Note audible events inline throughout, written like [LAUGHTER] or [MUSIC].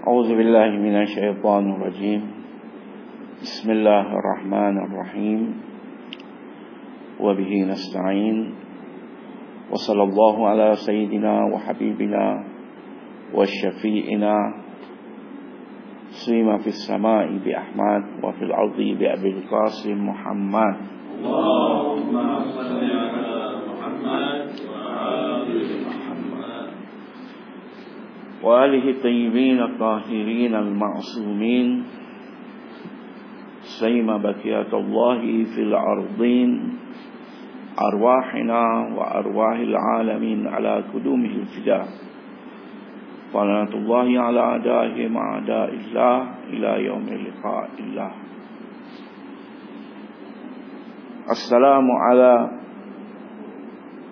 أعوذ بالله من الشيطان الرجيم. بسم الله الرحمن الرحيم. وبه نستعين. وصلى الله على سيدنا وحبيبنا والشفيئنا سيما في السماء بأحمد وفي الأرض بأبي القاسم محمد. اللهم صل على محمد وآل محمد وآله الطيبين الطاهرين المعصومين. سيما بكيات الله في الأرضين. أرواحنا وأرواح العالمين على قدومه الفداء. فلنة الله على أعدائهم أعداء الله إلى يوم اللقاء الله. السلام على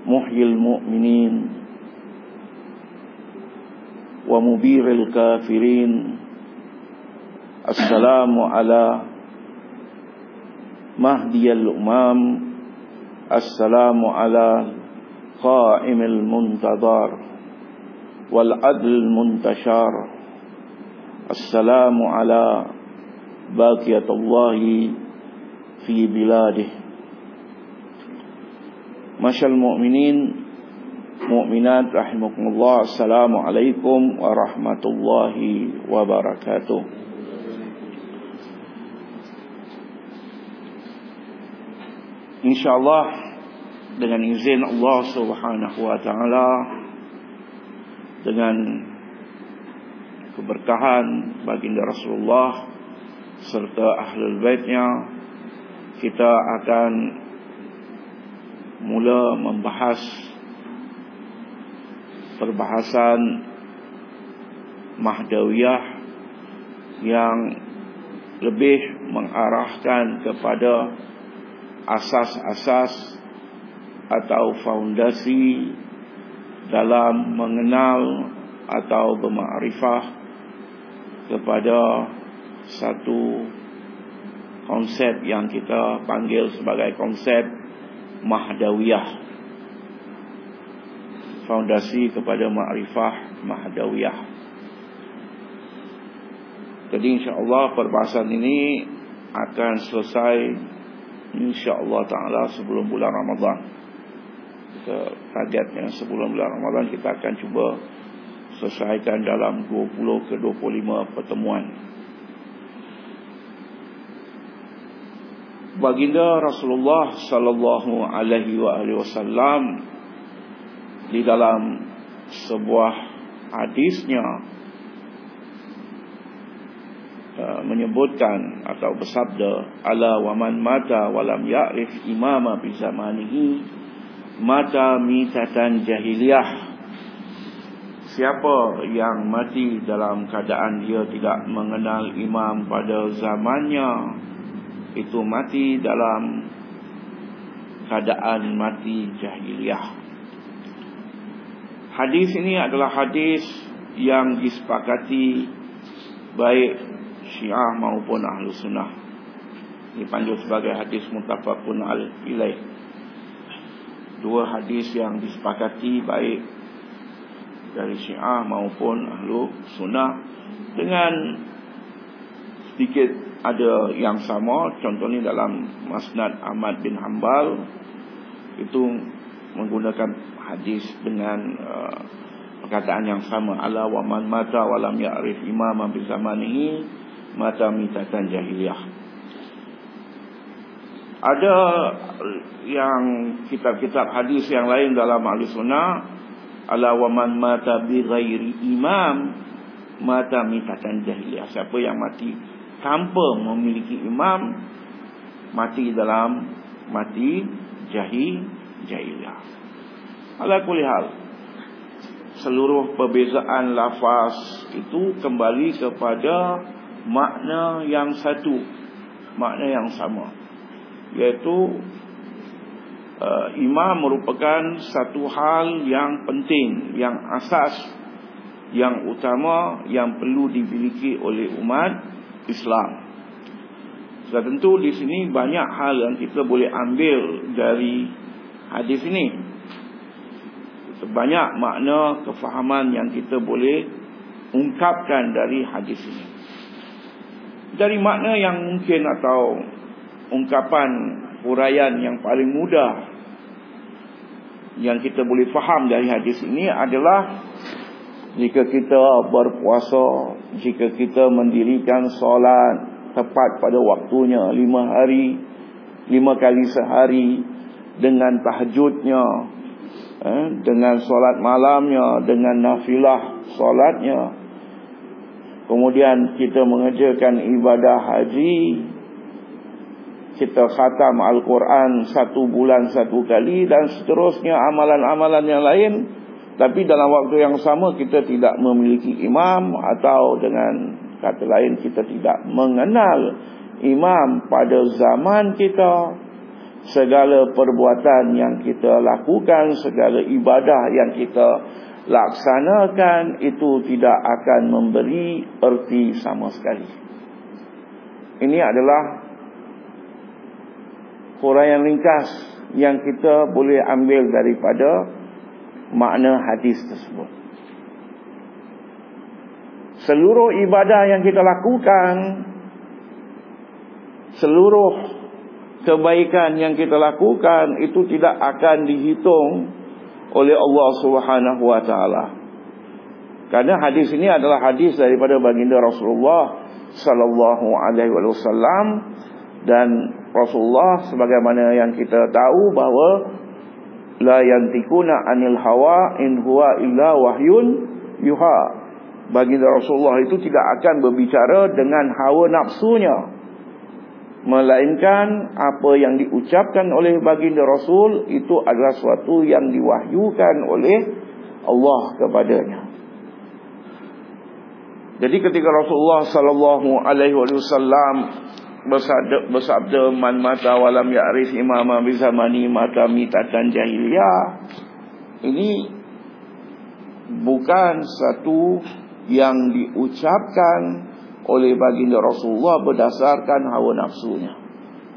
محيي المؤمنين. ومبير الكافرين. السلام على مهدي الأمام السلام على قائم المنتظر والعدل المنتشر. السلام على باقية الله في بلاده. Masyal mu'minin Mu'minat rahimakumullah. Assalamualaikum warahmatullahi wabarakatuh. InsyaAllah Dengan izin Allah subhanahu wa ta'ala Dengan Keberkahan Baginda Rasulullah Serta Ahlul Baitnya Kita akan Mula membahas Perbahasan Mahdawiyah Yang Lebih mengarahkan kepada asas-asas atau foundasi dalam mengenal atau bermakrifah kepada satu konsep yang kita panggil sebagai konsep mahdawiyah fondasi kepada makrifah mahdawiyah. Jadi insya-Allah perbahasan ini akan selesai InsyaAllah ta'ala sebelum bulan Ramadan. Kita targetnya sebelum bulan Ramadan Kita akan cuba selesaikan dalam 20 ke 25 pertemuan. Baginda Rasulullah sallallahu alaihi wasallam di dalam sebuah hadisnya uh, menyebutkan atau bersabda ala waman mata walam ya'rif imama bi zamanihi mata mitatan jahiliyah siapa yang mati dalam keadaan dia tidak mengenal imam pada zamannya itu mati dalam keadaan mati jahiliyah. Hadis ini adalah hadis yang disepakati baik Syiah maupun Ahlu Sunnah. Dipanggil sebagai hadis mutafakun al-ilaih. Dua hadis yang disepakati baik dari Syiah maupun Ahlu Sunnah dengan sedikit ada yang sama contohnya dalam Masnad Ahmad bin Hanbal itu menggunakan hadis dengan uh, perkataan yang sama. Ala wa man mata wa lam ya'rif imama bi zamanihi mata mitatan jahiliyah. Ada yang kitab-kitab hadis yang lain dalam ahli sunnah ala wa man mata bi ghairi imam mata mitatan jahiliyah. Siapa yang mati tanpa memiliki imam mati dalam mati jahil jahiliyah. Ala kulli hal seluruh perbezaan lafaz itu kembali kepada makna yang satu, makna yang sama. Yaitu uh, imam merupakan satu hal yang penting, yang asas, yang utama yang perlu dimiliki oleh umat Islam. Sudah tentu di sini banyak hal yang kita boleh ambil dari hadis ini. Banyak makna kefahaman yang kita boleh ungkapkan dari hadis ini. Dari makna yang mungkin atau ungkapan huraian yang paling mudah yang kita boleh faham dari hadis ini adalah jika kita berpuasa, jika kita mendirikan solat tepat pada waktunya lima hari, lima kali sehari dengan tahajudnya, eh, dengan solat malamnya, dengan nafilah solatnya. Kemudian kita mengerjakan ibadah haji, kita khatam Al-Quran satu bulan satu kali dan seterusnya amalan-amalan yang lain. Tapi dalam waktu yang sama kita tidak memiliki imam atau dengan kata lain kita tidak mengenal imam pada zaman kita segala perbuatan yang kita lakukan segala ibadah yang kita laksanakan itu tidak akan memberi erti sama sekali ini adalah huraian ringkas yang kita boleh ambil daripada makna hadis tersebut. Seluruh ibadah yang kita lakukan, seluruh kebaikan yang kita lakukan itu tidak akan dihitung oleh Allah Subhanahu wa taala. Karena hadis ini adalah hadis daripada baginda Rasulullah sallallahu alaihi wasallam dan Rasulullah sebagaimana yang kita tahu bahawa la yantikuna anil hawa in huwa illa wahyun yuha bagi Rasulullah itu tidak akan berbicara dengan hawa nafsunya melainkan apa yang diucapkan oleh baginda Rasul itu adalah sesuatu yang diwahyukan oleh Allah kepadanya. Jadi ketika Rasulullah sallallahu alaihi wasallam bersabda, bersabda man mata walam ya'rif imama bi zamani mata mitatan jahiliyah ini bukan satu yang diucapkan oleh baginda Rasulullah berdasarkan hawa nafsunya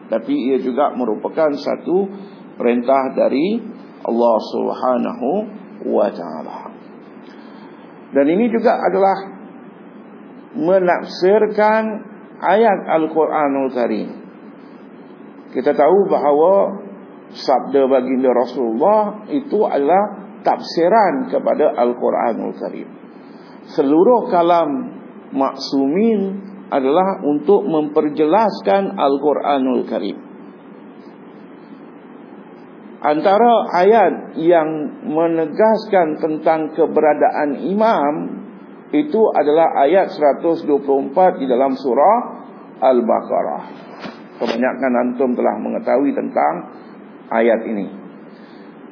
tapi ia juga merupakan satu perintah dari Allah Subhanahu wa taala dan ini juga adalah menafsirkan ayat Al-Quranul Karim. Kita tahu bahawa sabda baginda Rasulullah itu adalah tafsiran kepada Al-Quranul Karim. Seluruh kalam maksumin adalah untuk memperjelaskan Al-Quranul Karim. Antara ayat yang menegaskan tentang keberadaan imam itu adalah ayat 124 di dalam surah Al-Baqarah. Kebanyakan antum telah mengetahui tentang ayat ini.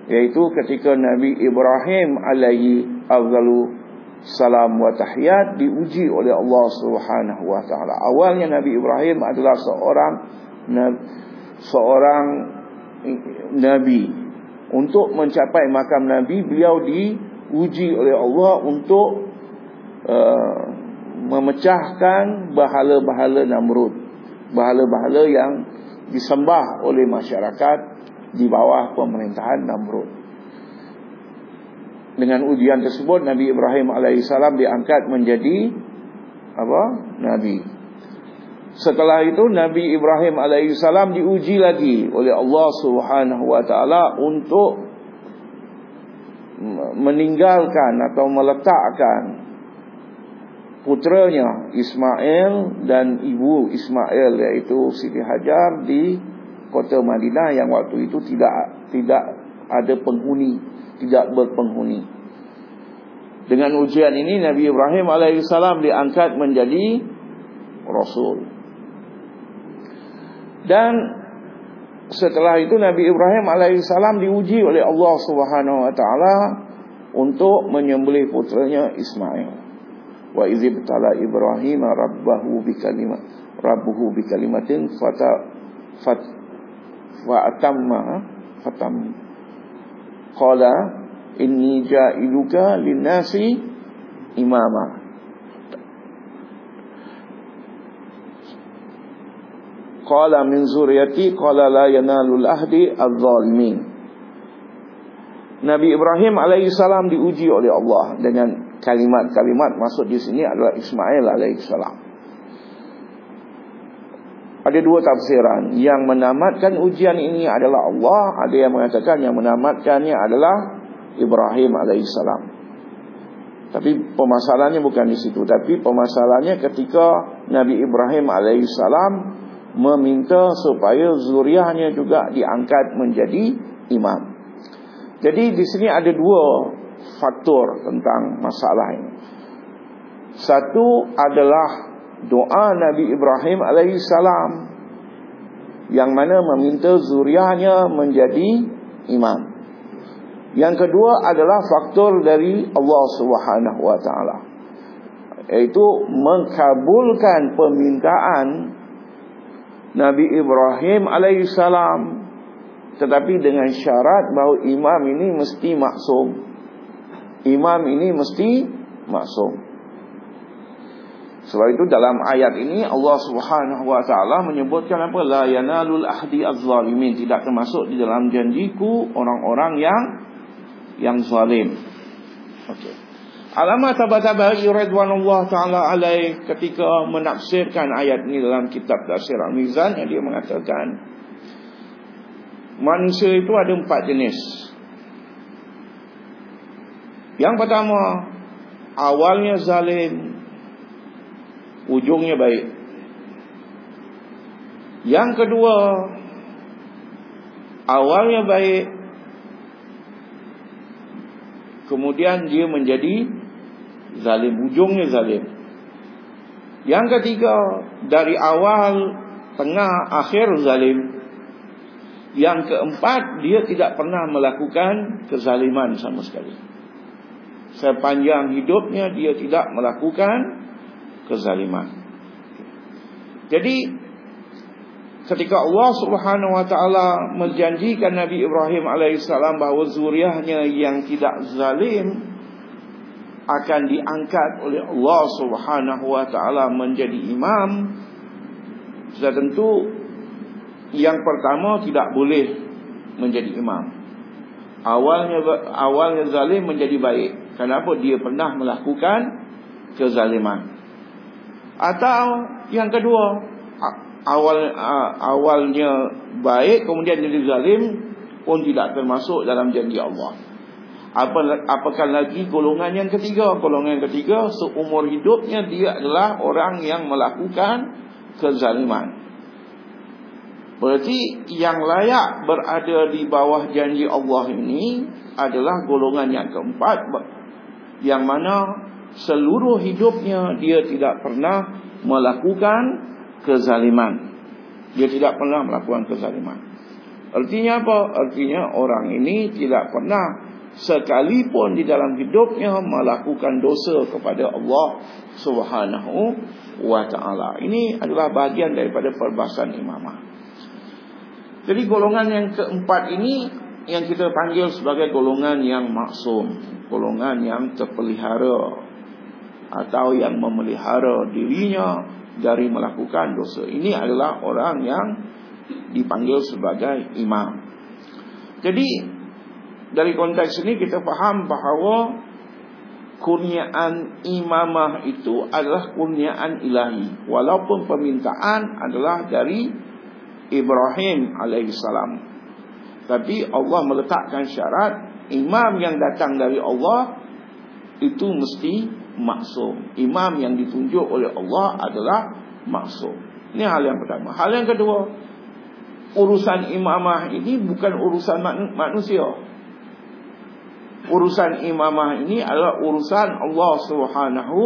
Yaitu ketika Nabi Ibrahim alaihi afdalu salam wa tahiyat diuji oleh Allah Subhanahu wa taala. Awalnya Nabi Ibrahim adalah seorang seorang nabi. Untuk mencapai makam nabi beliau diuji oleh Allah untuk Uh, memecahkan bahala-bahala Namrud. Bahala-bahala yang disembah oleh masyarakat di bawah pemerintahan Namrud. Dengan ujian tersebut Nabi Ibrahim alaihissalam diangkat menjadi apa? Nabi. Setelah itu Nabi Ibrahim alaihissalam diuji lagi oleh Allah Subhanahu wa taala untuk meninggalkan atau meletakkan putranya Ismail dan ibu Ismail yaitu Siti Hajar di kota Madinah yang waktu itu tidak tidak ada penghuni, tidak berpenghuni. Dengan ujian ini Nabi Ibrahim alaihissalam diangkat menjadi rasul. Dan setelah itu Nabi Ibrahim alaihissalam diuji oleh Allah taala untuk menyembelih putranya Ismail wa izib tala ibrahim rabbahu bi kalimat rabbuhu bi kalimatin fata fat wa atamma fatam qala inni ja'iluka linnasi imama qala min zuriyati qala la yanalul ahdi adh-dhalimin Nabi Ibrahim alaihi salam diuji oleh Allah dengan kalimat-kalimat maksud di sini adalah Ismail alaihissalam. Ada dua tafsiran. Yang menamatkan ujian ini adalah Allah. Ada yang mengatakan yang menamatkannya adalah Ibrahim alaihissalam. Tapi permasalahannya bukan di situ. Tapi permasalahannya ketika Nabi Ibrahim alaihissalam meminta supaya zuriahnya juga diangkat menjadi imam. Jadi di sini ada dua faktor tentang masalah ini. Satu adalah doa Nabi Ibrahim alaihissalam yang mana meminta zuriahnya menjadi imam. Yang kedua adalah faktor dari Allah Subhanahu wa taala. Yaitu mengkabulkan permintaan Nabi Ibrahim alaihissalam tetapi dengan syarat bahawa imam ini mesti maksum. Imam ini mesti maksum. Sebab itu dalam ayat ini Allah Subhanahu wa taala menyebutkan apa la yanalul ahdi az-zalimin tidak termasuk di dalam janjiku orang-orang yang yang zalim. Okey. Alamat tabat-tabat ridwanullah taala alai ketika menafsirkan ayat ini dalam kitab Tafsir Al-Mizan dia mengatakan manusia itu ada empat jenis. Yang pertama, awalnya zalim, ujungnya baik. Yang kedua, awalnya baik, kemudian dia menjadi zalim, ujungnya zalim. Yang ketiga, dari awal, tengah, akhir zalim. Yang keempat, dia tidak pernah melakukan kezaliman sama sekali. Sepanjang hidupnya dia tidak melakukan kezaliman. Jadi ketika Allah Subhanahu wa taala menjanjikan Nabi Ibrahim alaihissalam bahawa zuriatnya yang tidak zalim akan diangkat oleh Allah Subhanahu wa taala menjadi imam, sudah tentu yang pertama tidak boleh menjadi imam. Awalnya awalnya zalim menjadi baik. Kenapa dia pernah melakukan kezaliman? Atau yang kedua, awal awalnya baik kemudian jadi zalim pun tidak termasuk dalam janji Allah. Apa apakah lagi golongan yang ketiga? Golongan yang ketiga seumur hidupnya dia adalah orang yang melakukan kezaliman. Berarti yang layak berada di bawah janji Allah ini adalah golongan yang keempat yang mana seluruh hidupnya dia tidak pernah melakukan kezaliman. Dia tidak pernah melakukan kezaliman. Artinya apa? Artinya orang ini tidak pernah sekalipun di dalam hidupnya melakukan dosa kepada Allah Subhanahu wa taala. Ini adalah bahagian daripada perbahasan imamah. Jadi golongan yang keempat ini yang kita panggil sebagai golongan yang maksum, golongan yang terpelihara atau yang memelihara dirinya dari melakukan dosa. Ini adalah orang yang dipanggil sebagai imam. Jadi dari konteks ini kita faham bahawa kurniaan imamah itu adalah kurniaan ilahi walaupun permintaan adalah dari Ibrahim alaihissalam. Tapi Allah meletakkan syarat imam yang datang dari Allah itu mesti maksum. Imam yang ditunjuk oleh Allah adalah maksum. Ini hal yang pertama. Hal yang kedua, urusan imamah ini bukan urusan manusia. Urusan imamah ini adalah urusan Allah Subhanahu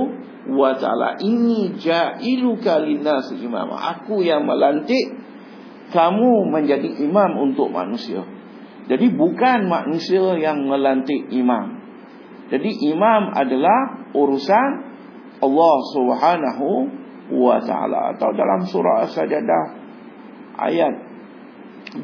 wa taala. Ini ja'iluka linnas imamah. Aku yang melantik kamu menjadi imam untuk manusia. Jadi bukan manusia yang melantik imam. Jadi imam adalah urusan Allah Subhanahu wa taala atau dalam surah As-Sajdah ayat 24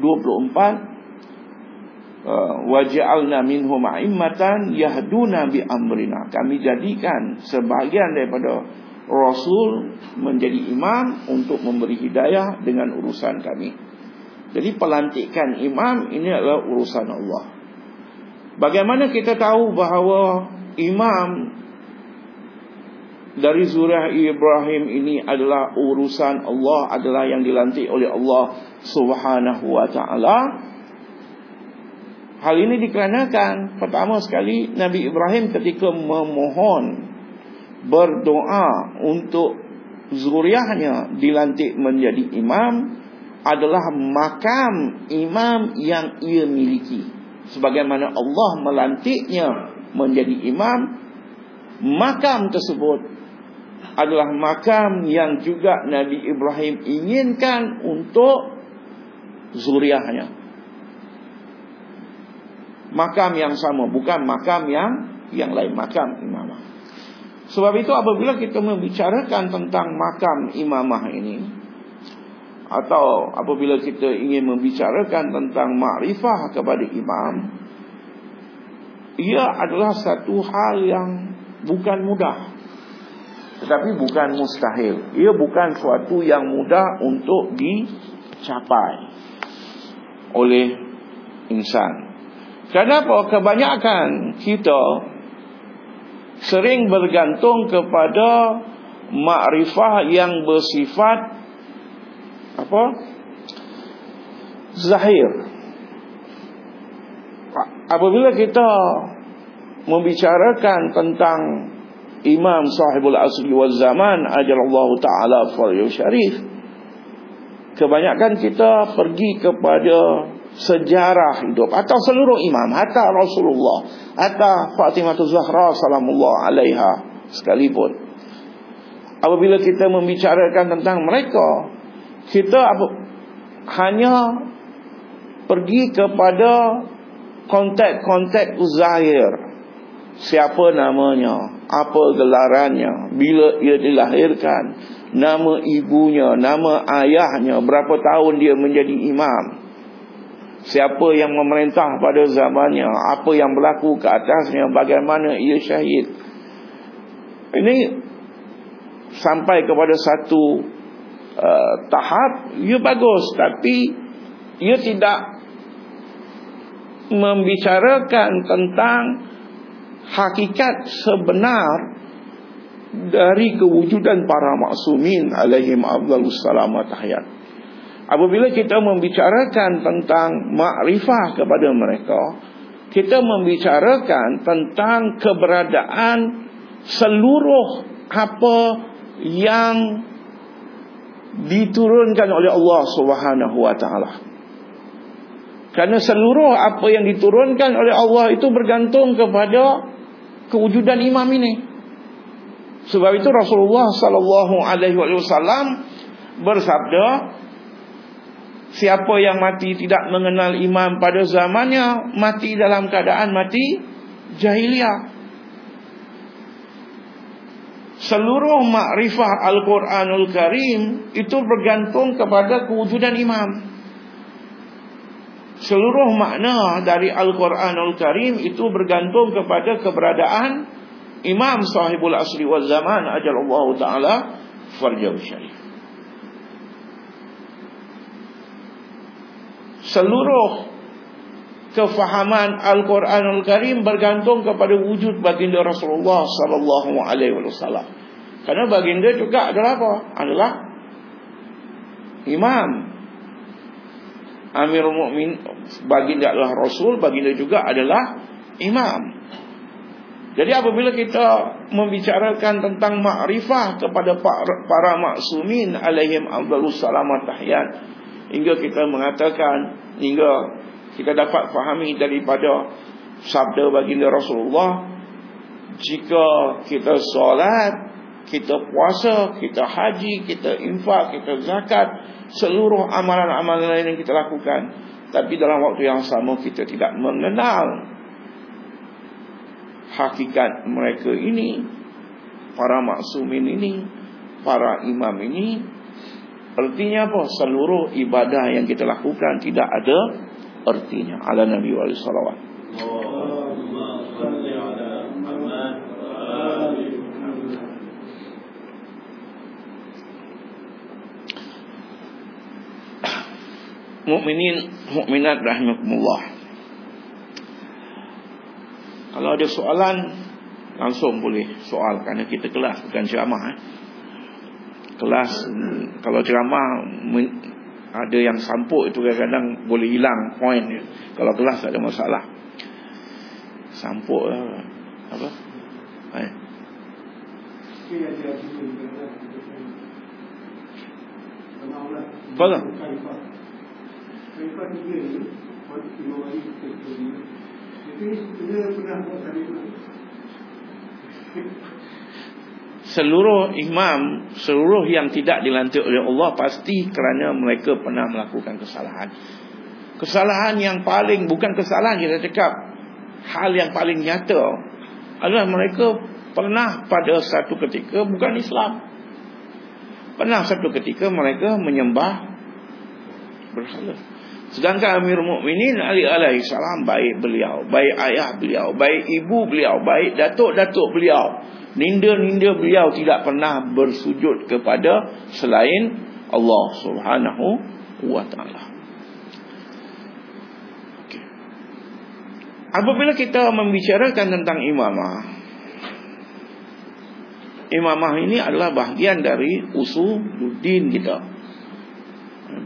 uh, waja'alna minhum a'immatan yahduna bi amrina. Kami jadikan sebahagian daripada Rasul menjadi imam untuk memberi hidayah dengan urusan kami. Jadi pelantikan imam ini adalah urusan Allah. Bagaimana kita tahu bahawa imam dari zuriat Ibrahim ini adalah urusan Allah adalah yang dilantik oleh Allah Subhanahu wa taala. Hal ini dikarenakan pertama sekali Nabi Ibrahim ketika memohon berdoa untuk zuriatnya dilantik menjadi imam adalah makam imam yang ia miliki. Sebagaimana Allah melantiknya menjadi imam, makam tersebut adalah makam yang juga Nabi Ibrahim inginkan untuk zuriatnya makam yang sama bukan makam yang yang lain makam imamah. Sebab itu apabila kita membicarakan tentang makam imamah ini atau apabila kita ingin membicarakan tentang makrifah kepada imam ia adalah satu hal yang bukan mudah. Tetapi bukan mustahil. Ia bukan suatu yang mudah untuk dicapai oleh insan. Kenapa? Kebanyakan kita sering bergantung kepada makrifah yang bersifat apa? Zahir. Apabila kita membicarakan tentang Imam Sahibul Asri wal Zaman ajalallahu taala fardhu syarif kebanyakan kita pergi kepada sejarah hidup atau seluruh imam hatta Rasulullah hatta Fatimah Zahra salamullah alaiha sekalipun apabila kita membicarakan tentang mereka kita apa, hanya pergi kepada konteks-konteks zahir. Siapa namanya? Apa gelarannya? Bila ia dilahirkan? Nama ibunya nama ayahnya? Berapa tahun dia menjadi imam? Siapa yang memerintah pada zamannya? Apa yang berlaku ke atasnya? Bagaimana ia syahid? Ini Sampai kepada satu uh, Tahap Ia bagus. Tapi Ia tidak Membicarakan tentang Hakikat sebenar Dari kewujudan para maksumin Alaihim abdullah salamat hayat Apabila kita membicarakan tentang makrifah kepada mereka, kita membicarakan tentang keberadaan seluruh apa yang diturunkan oleh Allah Subhanahu wa taala. Karena seluruh apa yang diturunkan oleh Allah itu bergantung kepada kewujudan imam ini. Sebab itu Rasulullah sallallahu alaihi wasallam bersabda, Siapa yang mati tidak mengenal imam pada zamannya Mati dalam keadaan mati jahiliah Seluruh makrifah Al-Quranul Karim Itu bergantung kepada kewujudan imam. Seluruh makna dari Al-Quranul Karim Itu bergantung kepada keberadaan Imam sahibul asri wal zaman. Ajalallah ta'ala Farjah syarif seluruh kefahaman Al-Quranul Karim bergantung kepada wujud baginda Rasulullah sallallahu alaihi wasallam. Karena baginda juga adalah apa? Adalah imam. Amirul Mukmin baginda adalah rasul, baginda juga adalah imam. Jadi apabila kita membicarakan tentang makrifah kepada para maksumin alaihim afdalus salamat tahiyat hingga kita mengatakan hingga kita dapat fahami daripada sabda baginda Rasulullah jika kita solat kita puasa kita haji kita infak kita zakat seluruh amalan-amalan lain yang kita lakukan tapi dalam waktu yang sama kita tidak mengenal hakikat mereka ini para maksumin ini para imam ini Artinya apa? Seluruh ibadah yang kita lakukan tidak ada artinya. Ala Nabi wa sallallahu Mukminin, mukminat rahimakumullah. Kalau ada soalan langsung boleh soal kerana kita kelas bukan ceramah eh. kelas kalau ceramah ada yang sampuk itu kadang-kadang boleh hilang poin dia. kalau kelas tak ada masalah sampuk lah apa eh. Imam Ali Itu pernah buat Seluruh imam Seluruh yang tidak dilantik oleh Allah Pasti kerana mereka pernah melakukan kesalahan Kesalahan yang paling Bukan kesalahan kita cakap Hal yang paling nyata Adalah mereka pernah pada satu ketika Bukan Islam Pernah satu ketika mereka menyembah Bersalah Sedangkan Amir Mukminin Ali alaihi salam baik beliau, baik ayah beliau, baik ibu beliau, baik datuk-datuk beliau. Ninda-ninda beliau tidak pernah bersujud kepada selain Allah Subhanahu wa taala. Apabila kita membicarakan tentang imamah Imamah ini adalah bahagian dari usuluddin kita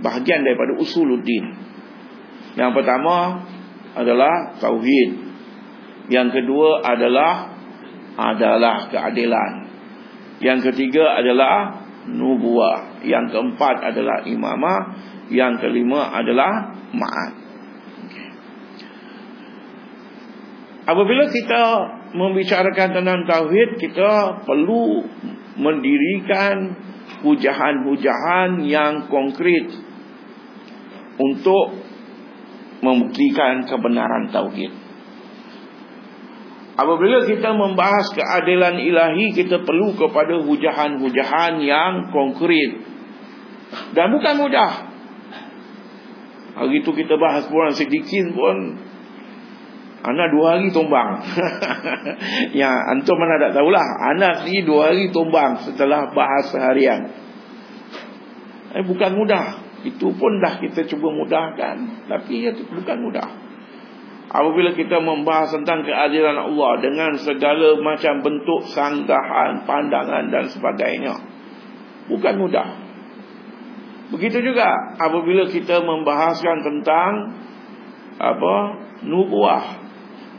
Bahagian daripada usuluddin yang pertama adalah tauhid. Yang kedua adalah adalah keadilan. Yang ketiga adalah nubuah. Yang keempat adalah imamah. Yang kelima adalah ma'at. Apabila kita membicarakan tentang tauhid, kita perlu mendirikan hujahan-hujahan yang konkret untuk membuktikan kebenaran tauhid. Apabila kita membahas keadilan ilahi, kita perlu kepada hujahan-hujahan yang konkret. Dan bukan mudah. Hari itu kita bahas pun sedikit pun Anak dua hari tumbang [LAUGHS] Ya antum mana tak tahulah. Anak ni dua hari tumbang Setelah bahas seharian. Eh, Bukan mudah. Itu pun dah kita cuba mudahkan. Tapi itu bukan mudah Apabila kita membahas tentang keadilan Allah Dengan segala macam bentuk sanggahan, pandangan dan sebagainya Bukan mudah. Begitu juga apabila kita membahaskan tentang apa Nubuah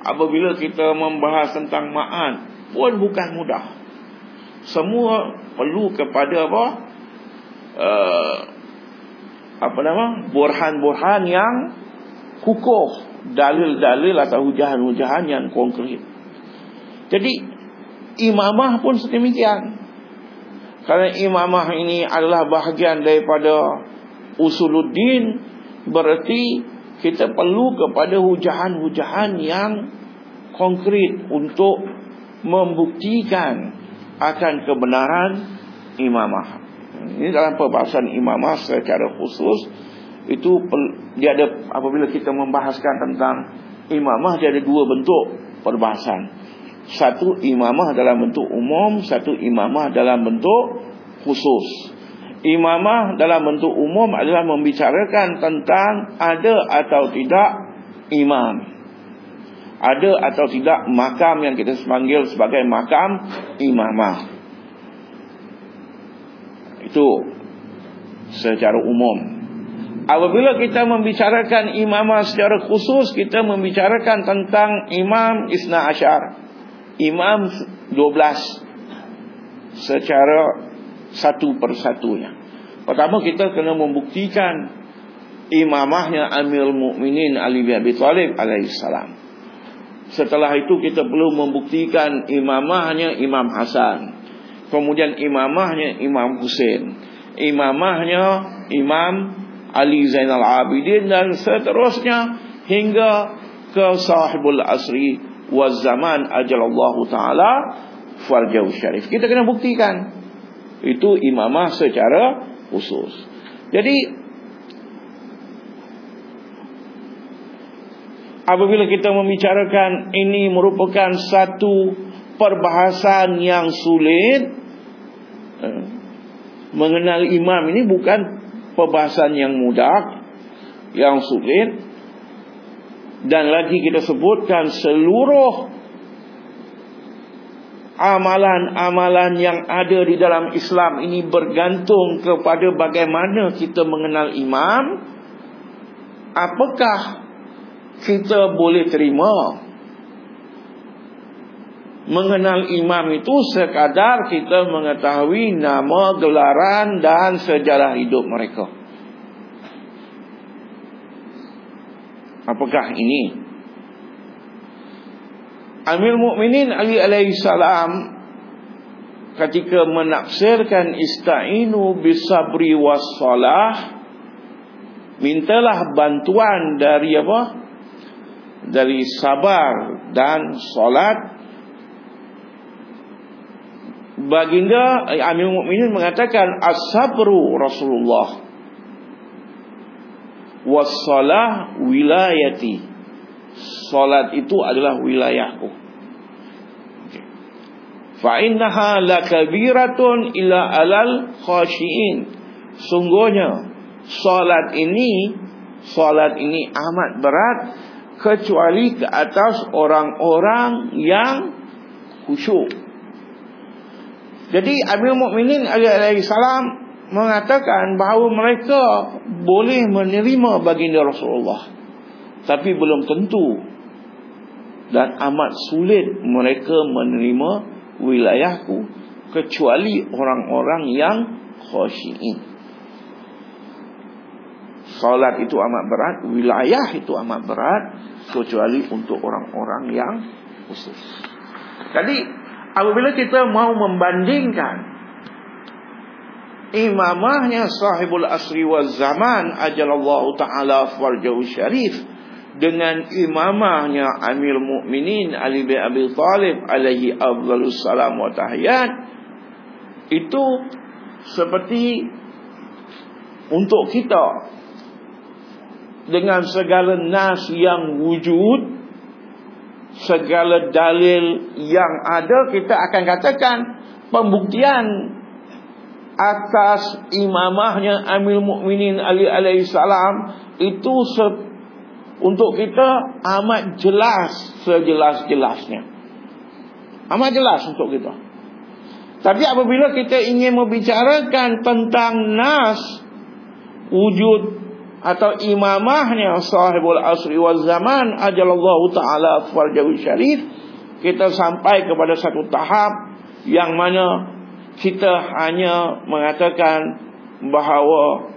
Apabila kita membahas tentang ma'an Pun bukan mudah. Semua perlu kepada apa uh, apa nama burhan-burhan yang kukuh dalil-dalil atau hujahan-hujahan yang konkret. Jadi imamah pun sedemikian. Kerana imamah ini adalah bahagian daripada usuluddin berarti kita perlu kepada hujahan-hujahan yang konkret untuk membuktikan akan kebenaran imamah. Ini dalam perbahasan imamah secara khusus itu dia ada apabila kita membahaskan tentang imamah dia ada dua bentuk perbahasan. Satu imamah dalam bentuk umum, satu imamah dalam bentuk khusus. Imamah dalam bentuk umum adalah membicarakan tentang ada atau tidak imam. Ada atau tidak makam yang kita panggil sebagai makam imamah. Itu secara umum. Apabila kita membicarakan imamah secara khusus, kita membicarakan tentang imam Isna Ashar. Imam 12 secara satu persatunya. Pertama kita kena membuktikan imamahnya Amir Mukminin Ali bin Abi Thalib alaihissalam. Setelah itu kita perlu membuktikan imamahnya Imam Hasan. Kemudian imamahnya Imam Hussein Imamahnya Imam Ali Zainal Abidin Dan seterusnya Hingga ke sahibul asri Wa zaman ajalallahu ta'ala Farjau syarif Kita kena buktikan Itu imamah secara khusus. Jadi Apabila kita membicarakan Ini merupakan satu perbahasan yang sulit eh, mengenal imam ini bukan perbahasan yang mudah yang sulit dan lagi kita sebutkan seluruh amalan-amalan yang ada di dalam Islam ini bergantung kepada bagaimana kita mengenal imam apakah kita boleh terima mengenal imam itu sekadar kita mengetahui nama, gelaran dan sejarah hidup mereka apakah ini Amir Mukminin Ali alaihi salam ketika menafsirkan ista'inu bisabri wassalah mintalah bantuan dari apa? Dari sabar dan solat Baginda Amir Mukminin mengatakan as-sabru Rasulullah wassalah wilayati Salat itu adalah wilayahku. Fa innaha lakabiratun ila alal khashiin. Sungguhnya salat ini salat ini amat berat kecuali ke atas orang-orang yang khusyuk. Jadi Amir Mukminin alaihi salam mengatakan bahawa mereka boleh menerima baginda Rasulullah. Tapi belum tentu dan amat sulit mereka menerima wilayahku kecuali orang-orang yang khasyiin salat itu amat berat wilayah itu amat berat kecuali untuk orang-orang yang khusus. Jadi apabila kita mau membandingkan imamahnya sahibul asri wal zaman ajalallahu ta'ala farjahu syarif dengan imamahnya Amir Mukminin Ali bin Abi Talib alaihi afdhalus salam wa tahiyat itu seperti untuk kita dengan segala nas yang wujud segala dalil yang ada kita akan katakan pembuktian atas imamahnya Amir Mukminin Ali alaihi salam itu untuk kita amat jelas sejelas-jelasnya. Amat jelas untuk kita. Tapi apabila kita ingin membicarakan tentang nas wujud atau imamahnya sahibul asri wal zaman ajalallahu taala farjahu syarif kita sampai kepada satu tahap yang mana kita hanya mengatakan bahawa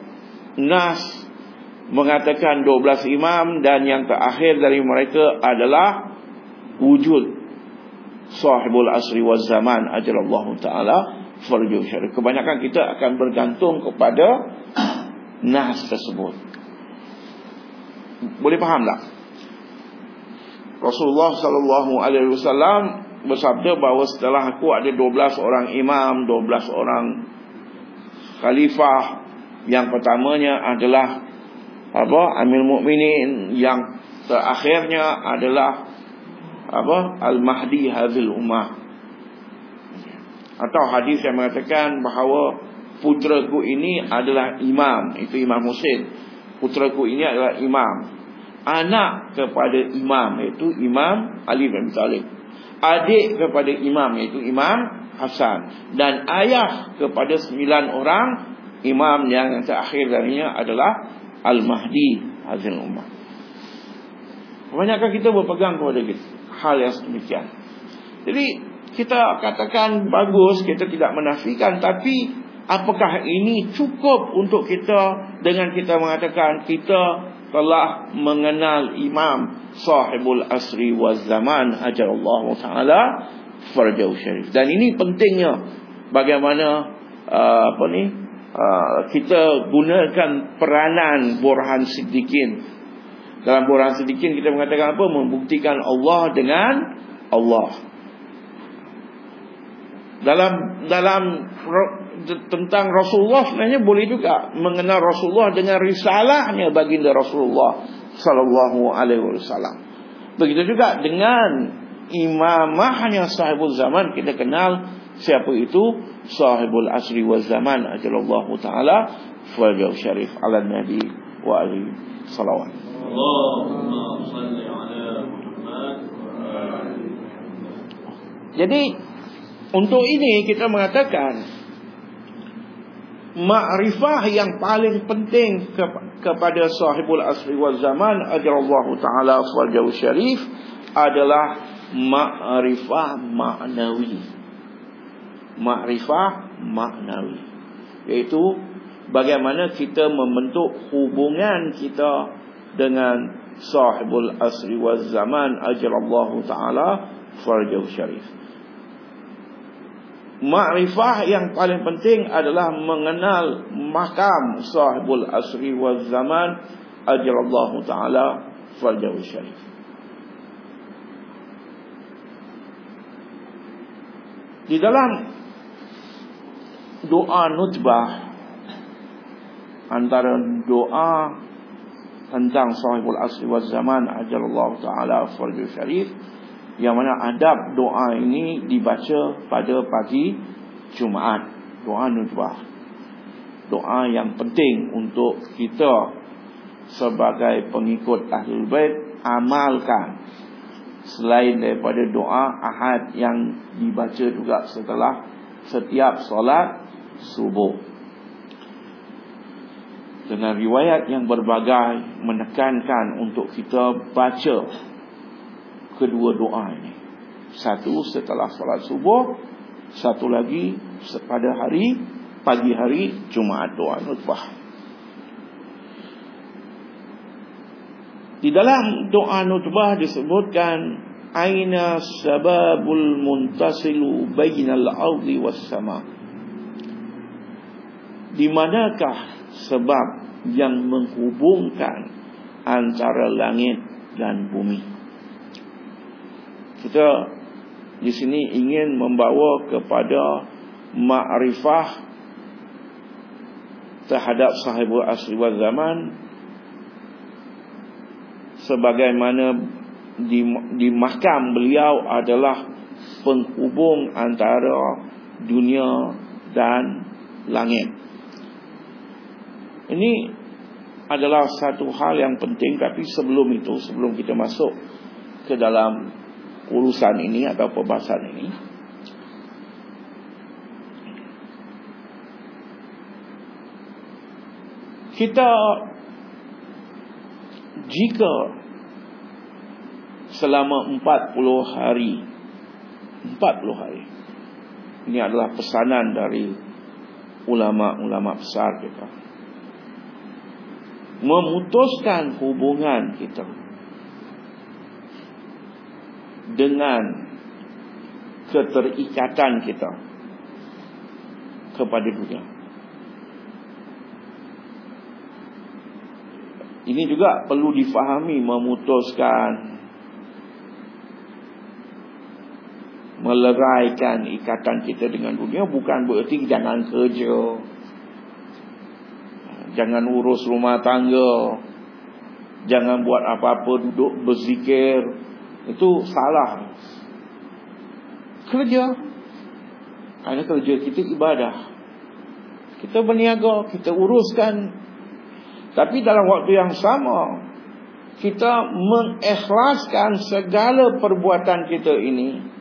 nas mengatakan 12 imam dan yang terakhir dari mereka adalah wujud sahibul asri wal zaman ajalallahu taala farjuh syarif. Kebanyakan kita akan bergantung kepada nas tersebut boleh faham tak? Rasulullah sallallahu alaihi wasallam bersabda bahawa setelah aku ada 12 orang imam 12 orang khalifah yang pertamanya adalah apa? Amir Mukminin yang terakhirnya adalah apa? Al-Mahdi Hazil Ummah. Atau hadis yang mengatakan bahawa putraku ini adalah imam itu Imam Husain putraku ini adalah imam. Anak kepada imam iaitu Imam Ali bin Talib. Adik kepada imam iaitu Imam Hasan. Dan ayah kepada sembilan orang imam yang terakhir darinya adalah Al-Mahdi Hazin Ummah Kebanyakan kita berpegang kepada hal yang sedemikian. Jadi kita katakan bagus Kita tidak menafikan Tapi apakah ini cukup untuk kita Dengan kita mengatakan Kita telah mengenal imam Sahibul Asri wa Zaman Ajarallah Ta'ala Farjau Syarif Dan ini pentingnya Bagaimana uh, Apa ni Ah, kita gunakan peranan Burhan Siddiqin. Dalam Burhan Siddiqin kita mengatakan apa? Membuktikan Allah dengan Allah. Dalam dalam tentang Rasulullah sebenarnya boleh juga mengenal Rasulullah dengan risalahnya baginda Rasulullah sallallahu alaihi wasallam. Begitu juga dengan imamahnya sahibul zaman. Kita kenal siapa itu? Sahibul asri wal zaman ajallahu taala fajr syarif ala nabi wa ali salawat. Allahumma salli ala Muhammad. Jadi Untuk ini kita mengatakan Ma'rifah yang paling penting ke, kepada sahibul asri wal zaman ajarallahu taala fal syarif adalah ma'rifah maknawi. Ma'rifah maknawi. Iaitu bagaimana kita membentuk hubungan kita dengan sahibul asri wal zaman ajarallahu taala fal syarif. Ma'rifah yang paling penting adalah mengenal makam sahibul asri wal zaman ajarallahu taala fal syarif. Di dalam doa nutbah antara doa tentang sahibul asri wal zaman ajarallahu taala fal syarif yang mana adab doa ini dibaca pada pagi Jumaat. Doa nutbah. Doa yang penting untuk kita sebagai pengikut Ahlul Bait amalkan. Selain daripada doa ahad yang dibaca juga setelah setiap solat subuh. Dengan riwayat yang berbagai menekankan untuk kita baca kedua doa ini. Satu setelah salat subuh, satu lagi pada hari pagi hari Jumaat doa nutbah. Di dalam doa nutbah disebutkan aina sababul muntasilu bainal ardi was sama. Di manakah sebab yang menghubungkan antara langit dan bumi? Kita di sini ingin membawa kepada makrifah terhadap sahibul asri wal zaman sebagaimana di, di mahkam beliau adalah penghubung antara dunia dan langit. Ini adalah satu hal yang penting tapi sebelum itu sebelum kita masuk ke dalam urusan ini atau pembahasan ini. Kita jika selama 40 hari 40 hari ini adalah pesanan dari ulama-ulama besar kita memutuskan hubungan kita dengan keterikatan kita kepada dunia. Ini juga perlu difahami memutuskan meleraikan ikatan kita dengan dunia bukan bererti jangan kerja. Jangan urus rumah tangga. Jangan buat apa-apa duduk berzikir itu salah. Kerja. Kerana kerja kita ibadah. Kita berniaga kita uruskan. Tapi dalam waktu yang sama kita mengikhlaskan segala perbuatan kita ini.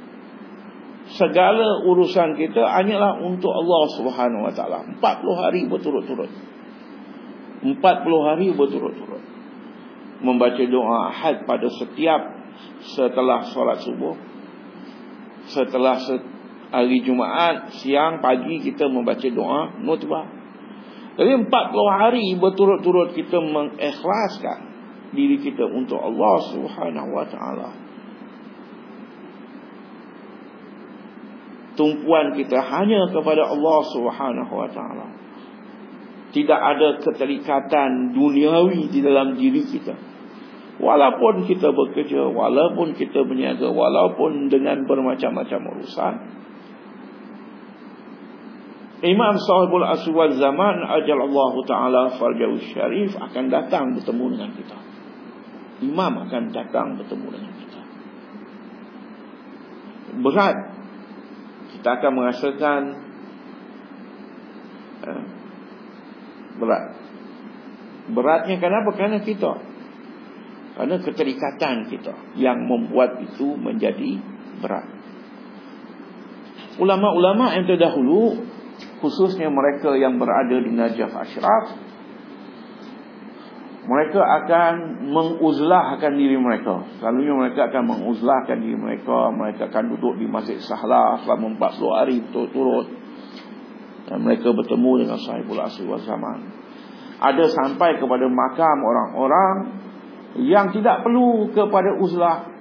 Segala urusan kita hanyalah untuk Allah Subhanahu Wa Taala. 40 hari berturut-turut. 40 hari berturut-turut. Membaca doa ahad pada setiap setelah solat subuh setelah hari Jumaat siang pagi kita membaca doa nutbah jadi 40 hari berturut-turut kita mengikhlaskan diri kita untuk Allah Subhanahu wa taala. Tumpuan kita hanya kepada Allah Subhanahu wa taala. Tidak ada keterikatan duniawi di dalam diri kita Walaupun kita bekerja, walaupun kita berniaga, walaupun dengan bermacam-macam urusan. Imam sahibul aswad zaman ajal Allah Ta'ala farjau syarif akan datang bertemu dengan kita. Imam akan datang bertemu dengan kita. Berat. Kita akan merasakan eh, berat. Beratnya kenapa? Kerana kita kerana keterikatan kita yang membuat itu menjadi berat. ulama-ulama yang terdahulu khususnya mereka yang berada di Najaf Ashraf mereka akan menguzlahkan diri mereka. Selalunya mereka akan menguzlahkan diri mereka. Mereka akan duduk di Masjid Sahlah selama 40 hari turut-turut dan mereka bertemu dengan sahibul asri wal zaman. Ada sampai kepada makam orang-orang yang tidak perlu kepada uzlah.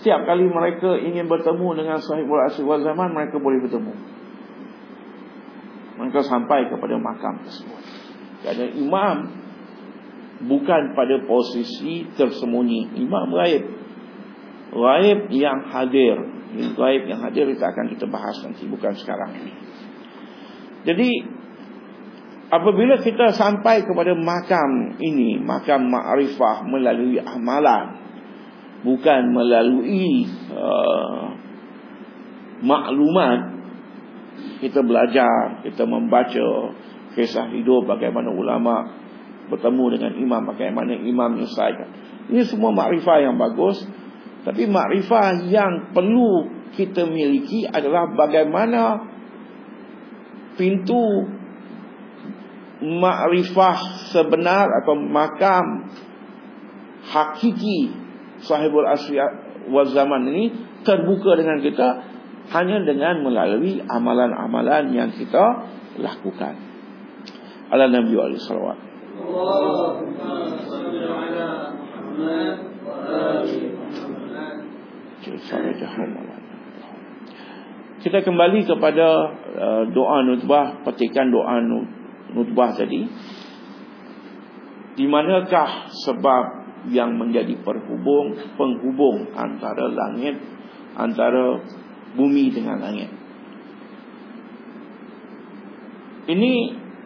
Setiap kali mereka ingin bertemu dengan sahibul asri wal zaman mereka boleh bertemu. Mereka sampai kepada makam tersebut. Kerana imam bukan pada posisi tersembunyi. Imam gaib. Gaib yang hadir. Gaib yang hadir kita akan kita bahas nanti bukan sekarang ini. Jadi apabila kita sampai kepada makam ini makam ma'rifah melalui amalan bukan melalui uh, maklumat kita belajar, kita membaca kisah hidup bagaimana ulama bertemu dengan imam, bagaimana imam menyelesaikan. Ini semua makrifah yang bagus. Tapi makrifah yang perlu kita miliki adalah bagaimana pintu makrifah sebenar atau makam hakiki sahibul asri wal zaman ini terbuka dengan kita hanya dengan melalui amalan-amalan yang kita lakukan. Ala Nabi alaihi salawat. Kita kembali kepada uh, doa nutbah, petikan doa nutbah tadi. Di manakah sebab yang menjadi perhubung, penghubung antara langit, antara bumi dengan langit. Ini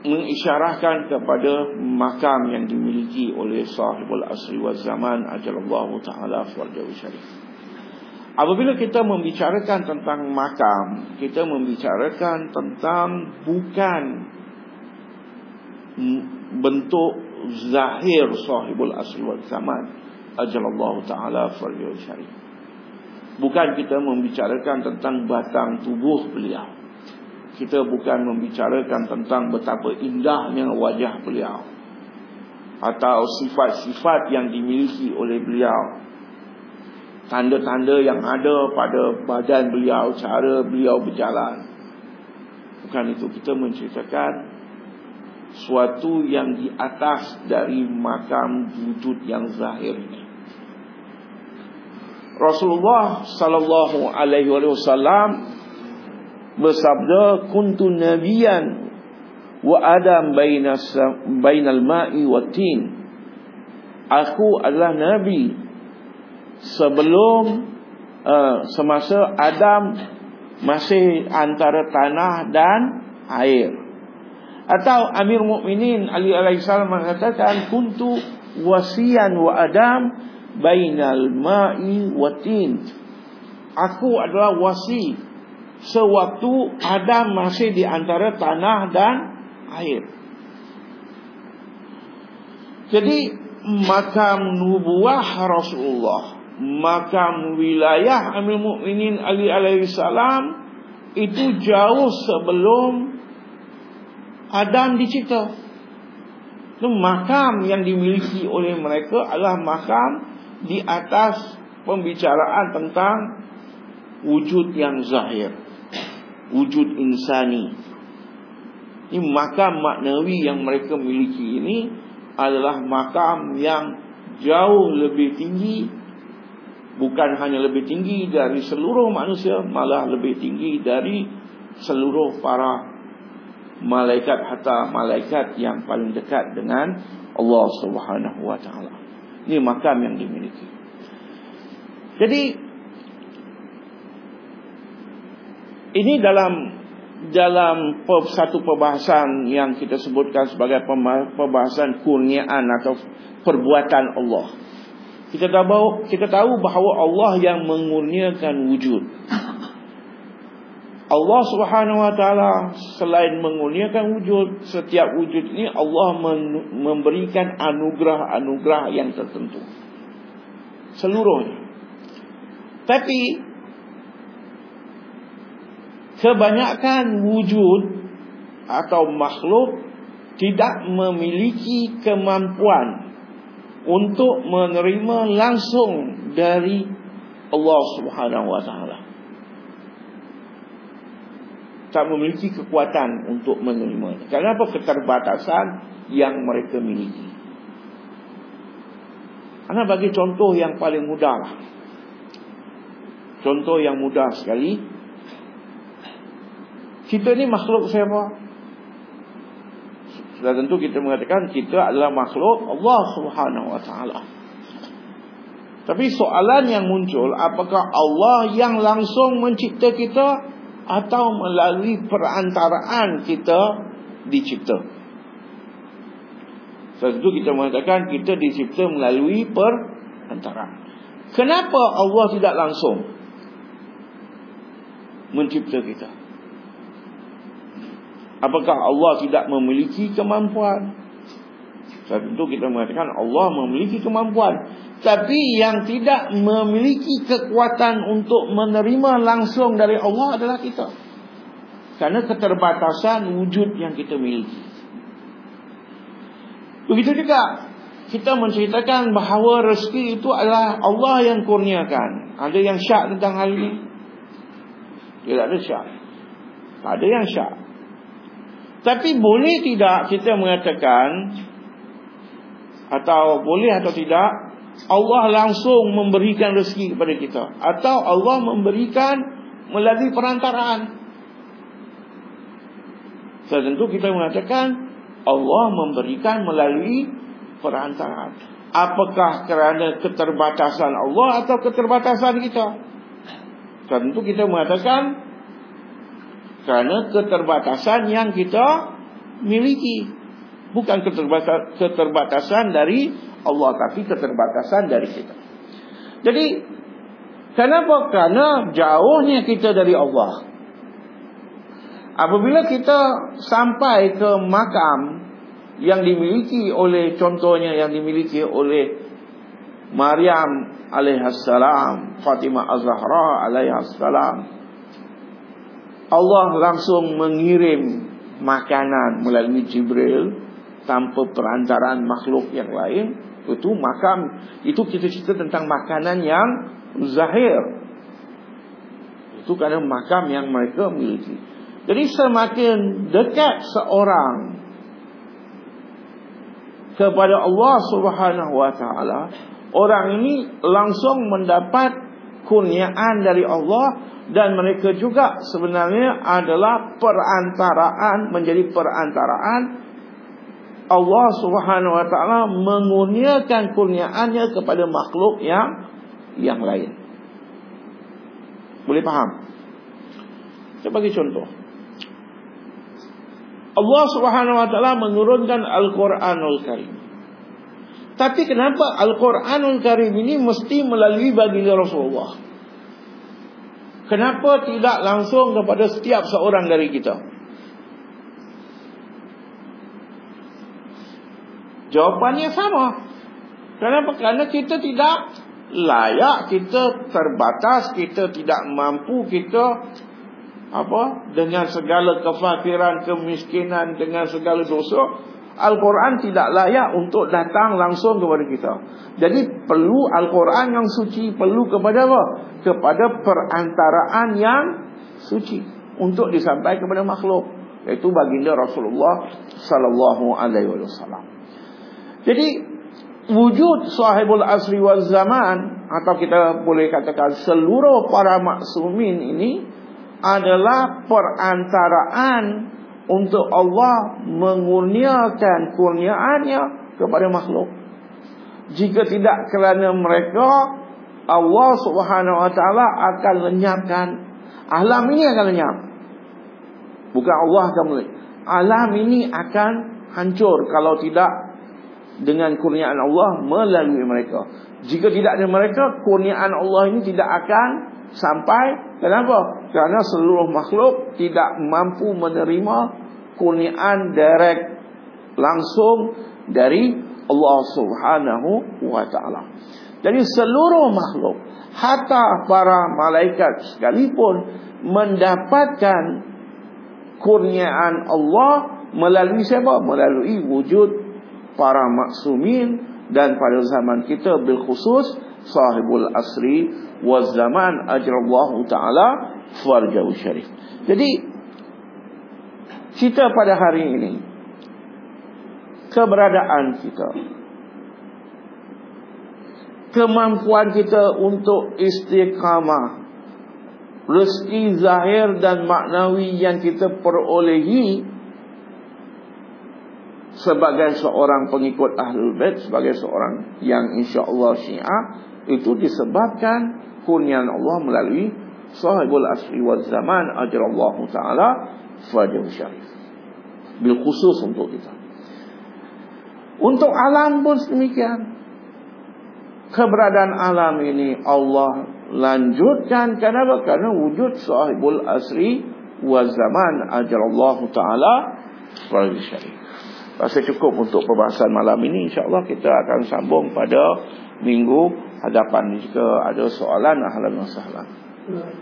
mengisyarahkan kepada makam yang dimiliki oleh sahibul asri wa zaman ajalallahu ta'ala farjahu syarif. Apabila kita membicarakan tentang makam, kita membicarakan tentang bukan bentuk zahir sahibul asri wa zaman ajalallahu ta'ala farjahu syarif. Bukan kita membicarakan tentang batang tubuh beliau. Kita bukan membicarakan tentang betapa indahnya wajah beliau. Atau sifat-sifat yang dimiliki oleh beliau. Tanda-tanda yang ada pada badan beliau, cara beliau berjalan. Bukan itu. Kita menceritakan suatu yang di atas dari makam wujud yang zahir ini. Rasulullah sallallahu alaihi wasallam bersabda kuntu nabiyan wa adam baina bainal ma'i wa tin aku adalah nabi sebelum uh, semasa Adam masih antara tanah dan air atau Amir Mukminin Ali alaihissalam mengatakan kuntu wasian wa Adam bainal ma'i watin. Aku adalah wasi sewaktu Adam masih di antara tanah dan air. Jadi makam nubuah Rasulullah, makam wilayah Amir Mukminin Ali alaihi salam itu jauh sebelum Adam dicipta. Itu makam yang dimiliki oleh mereka adalah makam di atas pembicaraan tentang wujud yang zahir wujud insani ini makam maknawi yang mereka miliki ini adalah makam yang jauh lebih tinggi bukan hanya lebih tinggi dari seluruh manusia malah lebih tinggi dari seluruh para malaikat hatta malaikat yang paling dekat dengan Allah Subhanahu wa taala ini makam yang dimiliki. Jadi ini dalam dalam satu perbahasan yang kita sebutkan sebagai perbahasan kurniaan atau perbuatan Allah. Kita tahu kita tahu bahawa Allah yang mengurniakan wujud. Allah Subhanahu wa taala selain mengurniakan wujud, setiap wujud ini Allah memberikan anugerah-anugerah yang tertentu. Seluruhnya. Tapi kebanyakan wujud atau makhluk tidak memiliki kemampuan untuk menerima langsung dari Allah Subhanahu wa taala. Tak memiliki kekuatan untuk menerima. Kenapa keterbatasan yang mereka miliki? Ana bagi contoh yang paling mudah. Contoh yang mudah sekali. Kita ni makhluk siapa? Sudah tentu kita mengatakan kita adalah makhluk Allah Subhanahu wa taala. Tapi soalan yang muncul apakah Allah yang langsung mencipta kita atau melalui perantaraan kita dicipta? Sebab itu kita mengatakan kita dicipta melalui perantaraan. Kenapa Allah tidak langsung mencipta kita? Apakah Allah tidak memiliki kemampuan? Sebab itu kita mengatakan Allah memiliki kemampuan. Tapi yang tidak memiliki kekuatan untuk menerima langsung dari Allah adalah kita. Karena keterbatasan wujud yang kita miliki. Begitu juga kita menceritakan bahawa rezeki itu adalah Allah yang kurniakan. Ada yang syak tentang hal ini? Tidak ada syak. Tak ada yang syak. Tapi boleh tidak kita mengatakan atau boleh atau tidak Allah langsung memberikan rezeki kepada kita atau Allah memberikan melalui perantaraan. Tentu kita mengatakan Allah memberikan melalui perantaraan. Apakah kerana keterbatasan Allah atau keterbatasan kita? Tentu kita mengatakan kerana keterbatasan yang kita miliki. Bukan keterbatasan dari Allah tapi keterbatasan dari kita. Jadi kenapa? Karena jauhnya kita dari Allah. Apabila kita sampai ke makam yang dimiliki oleh contohnya yang dimiliki oleh Maryam alaihissalam, Fatimah az-Zahra alaihissalam. Allah langsung mengirim makanan melalui Jibril tanpa perantaraan makhluk yang lain itu makam itu kita cerita tentang makanan yang zahir. Itu kerana makam yang mereka miliki. Jadi semakin dekat seorang kepada Allah Subhanahu wa taala orang ini langsung mendapat kurniaan dari Allah dan mereka juga sebenarnya adalah perantaraan menjadi perantaraan Allah Subhanahu wa taala mengurniakan kurniaannya kepada makhluk yang yang lain. Boleh faham? Saya bagi contoh. Allah Subhanahu wa taala menurunkan Al-Qur'anul Karim. Tapi kenapa Al-Qur'anul Karim ini mesti melalui baginda Rasulullah? Kenapa tidak langsung kepada setiap seorang dari kita? Jawapannya sama. Kenapa? Kerana kita tidak layak, kita terbatas, kita tidak mampu, kita apa dengan segala kefakiran, kemiskinan, dengan segala dosa, Al-Quran tidak layak untuk datang langsung kepada kita. Jadi perlu Al-Quran yang suci, perlu kepada apa? Kepada perantaraan yang suci untuk disampaikan kepada makhluk, yaitu baginda Rasulullah sallallahu alaihi wasallam. Jadi wujud sahibul asri wal zaman atau kita boleh katakan seluruh para maksumin ini adalah perantaraan untuk Allah mengurniakan kurniaannya kepada makhluk. Jika tidak kerana mereka Allah Subhanahu wa taala akan lenyapkan alam ini akan lenyap. Bukan Allah akan lenyap. Alam ini akan hancur kalau tidak dengan kurniaan Allah melalui mereka. Jika tidak ada mereka, kurniaan Allah ini tidak akan sampai. Kenapa? Kerana seluruh makhluk tidak mampu menerima kurniaan direct langsung dari Allah Subhanahu wa taala. Jadi seluruh makhluk, hatta para malaikat sekalipun mendapatkan kurniaan Allah melalui siapa? Melalui wujud para maksumin dan pada zaman kita bil khusus sahibul asri wa zaman ajrallahu taala farjau syarif. Jadi kita pada hari ini keberadaan kita kemampuan kita untuk istiqamah rezeki zahir dan maknawi yang kita perolehi sebagai seorang pengikut Ahlul Bait sebagai seorang yang insya-Allah Syiah itu disebabkan kurnian Allah melalui sahibul asri wal zaman ajrallahu taala fajr syarif. Bil khusus untuk kita. Untuk alam pun demikian keberadaan alam ini Allah lanjutkan kenapa? Kerana wujud sahibul asri wal zaman ajrallahu taala fajr syarif Rasa cukup untuk perbahasan malam ini InsyaAllah kita akan sambung pada Minggu hadapan. Jika ada soalan Ahlan wa sahlan.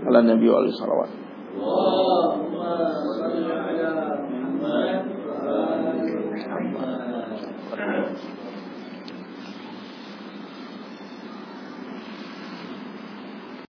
Ahlan Nabi wa alaihi salawat. Allahumma salli ala Muhammad.